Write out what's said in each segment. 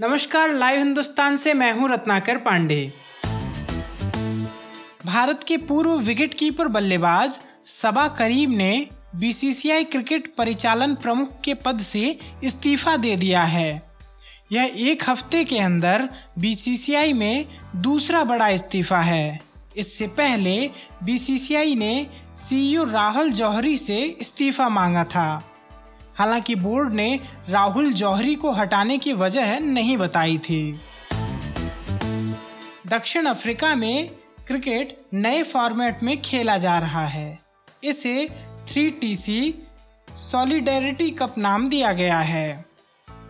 नमस्कार, लाइव हिंदुस्तान से मैं हूँ रत्नाकर पांडे। भारत के पूर्व विकेटकीपर बल्लेबाज सबा करीम ने बीसीसीआई क्रिकेट परिचालन प्रमुख के पद से इस्तीफा दे दिया है। यह एक हफ़्ते के अंदर बीसीसीआई में दूसरा बड़ा इस्तीफा है। इससे पहले बीसीसीआई ने सीईओ राहुल जौहरी से इस्तीफा मांगा था। हालाँकि बोर्ड ने राहुल जौहरी को हटाने की वजह नहीं बताई थी। दक्षिण अफ्रीका में क्रिकेट नए फॉर्मेट में खेला जा रहा है। इसे three T C solidarity cup नाम दिया गया है।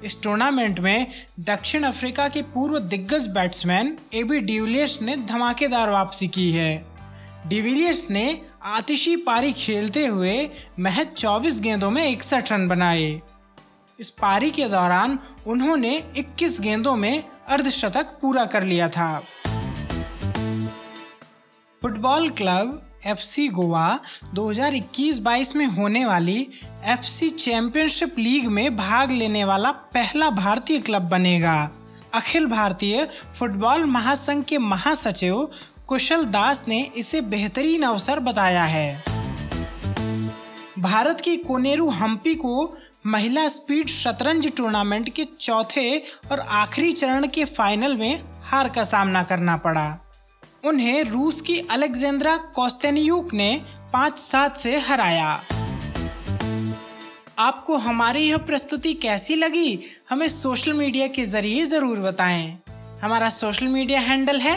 इस टूर्नामेंट में दक्षिण अफ्रीका के पूर्व दिग्गज बैट्समैन एबी डिविलियर्स ने धमाकेदार वापसी की है। डिविलियर्स ने आतिशी पारी खेलते हुए महज 24 गेंदों में इकसठ रन बनाए। इस पारी के दौरान उन्होंने 21 गेंदों में अर्धशतक पूरा कर लिया था। फुटबॉल क्लब एफसी गोवा 2021-22 में होने वाली एफसी चैंपियनशिप लीग में भाग लेने वाला पहला भारतीय क्लब बनेगा। अखिल भारतीय फुटबॉल महासंघ के महासचिव कुशल दास ने इसे बेहतरीन अवसर बताया है। भारत की कोनेरू हम्पी को महिला स्पीड शतरंज टूर्नामेंट के चौथे और आखिरी चरण के फाइनल में हार का सामना करना पड़ा। उन्हें रूस की अलेक्जेंद्रा कोस्तेनियुक ने पाँच सात से हराया। आपको हमारी यह प्रस्तुति कैसी लगी, हमें सोशल मीडिया के ज़रिए ज़रूर बताएँ। हमारा सोशल मीडिया हैंडल है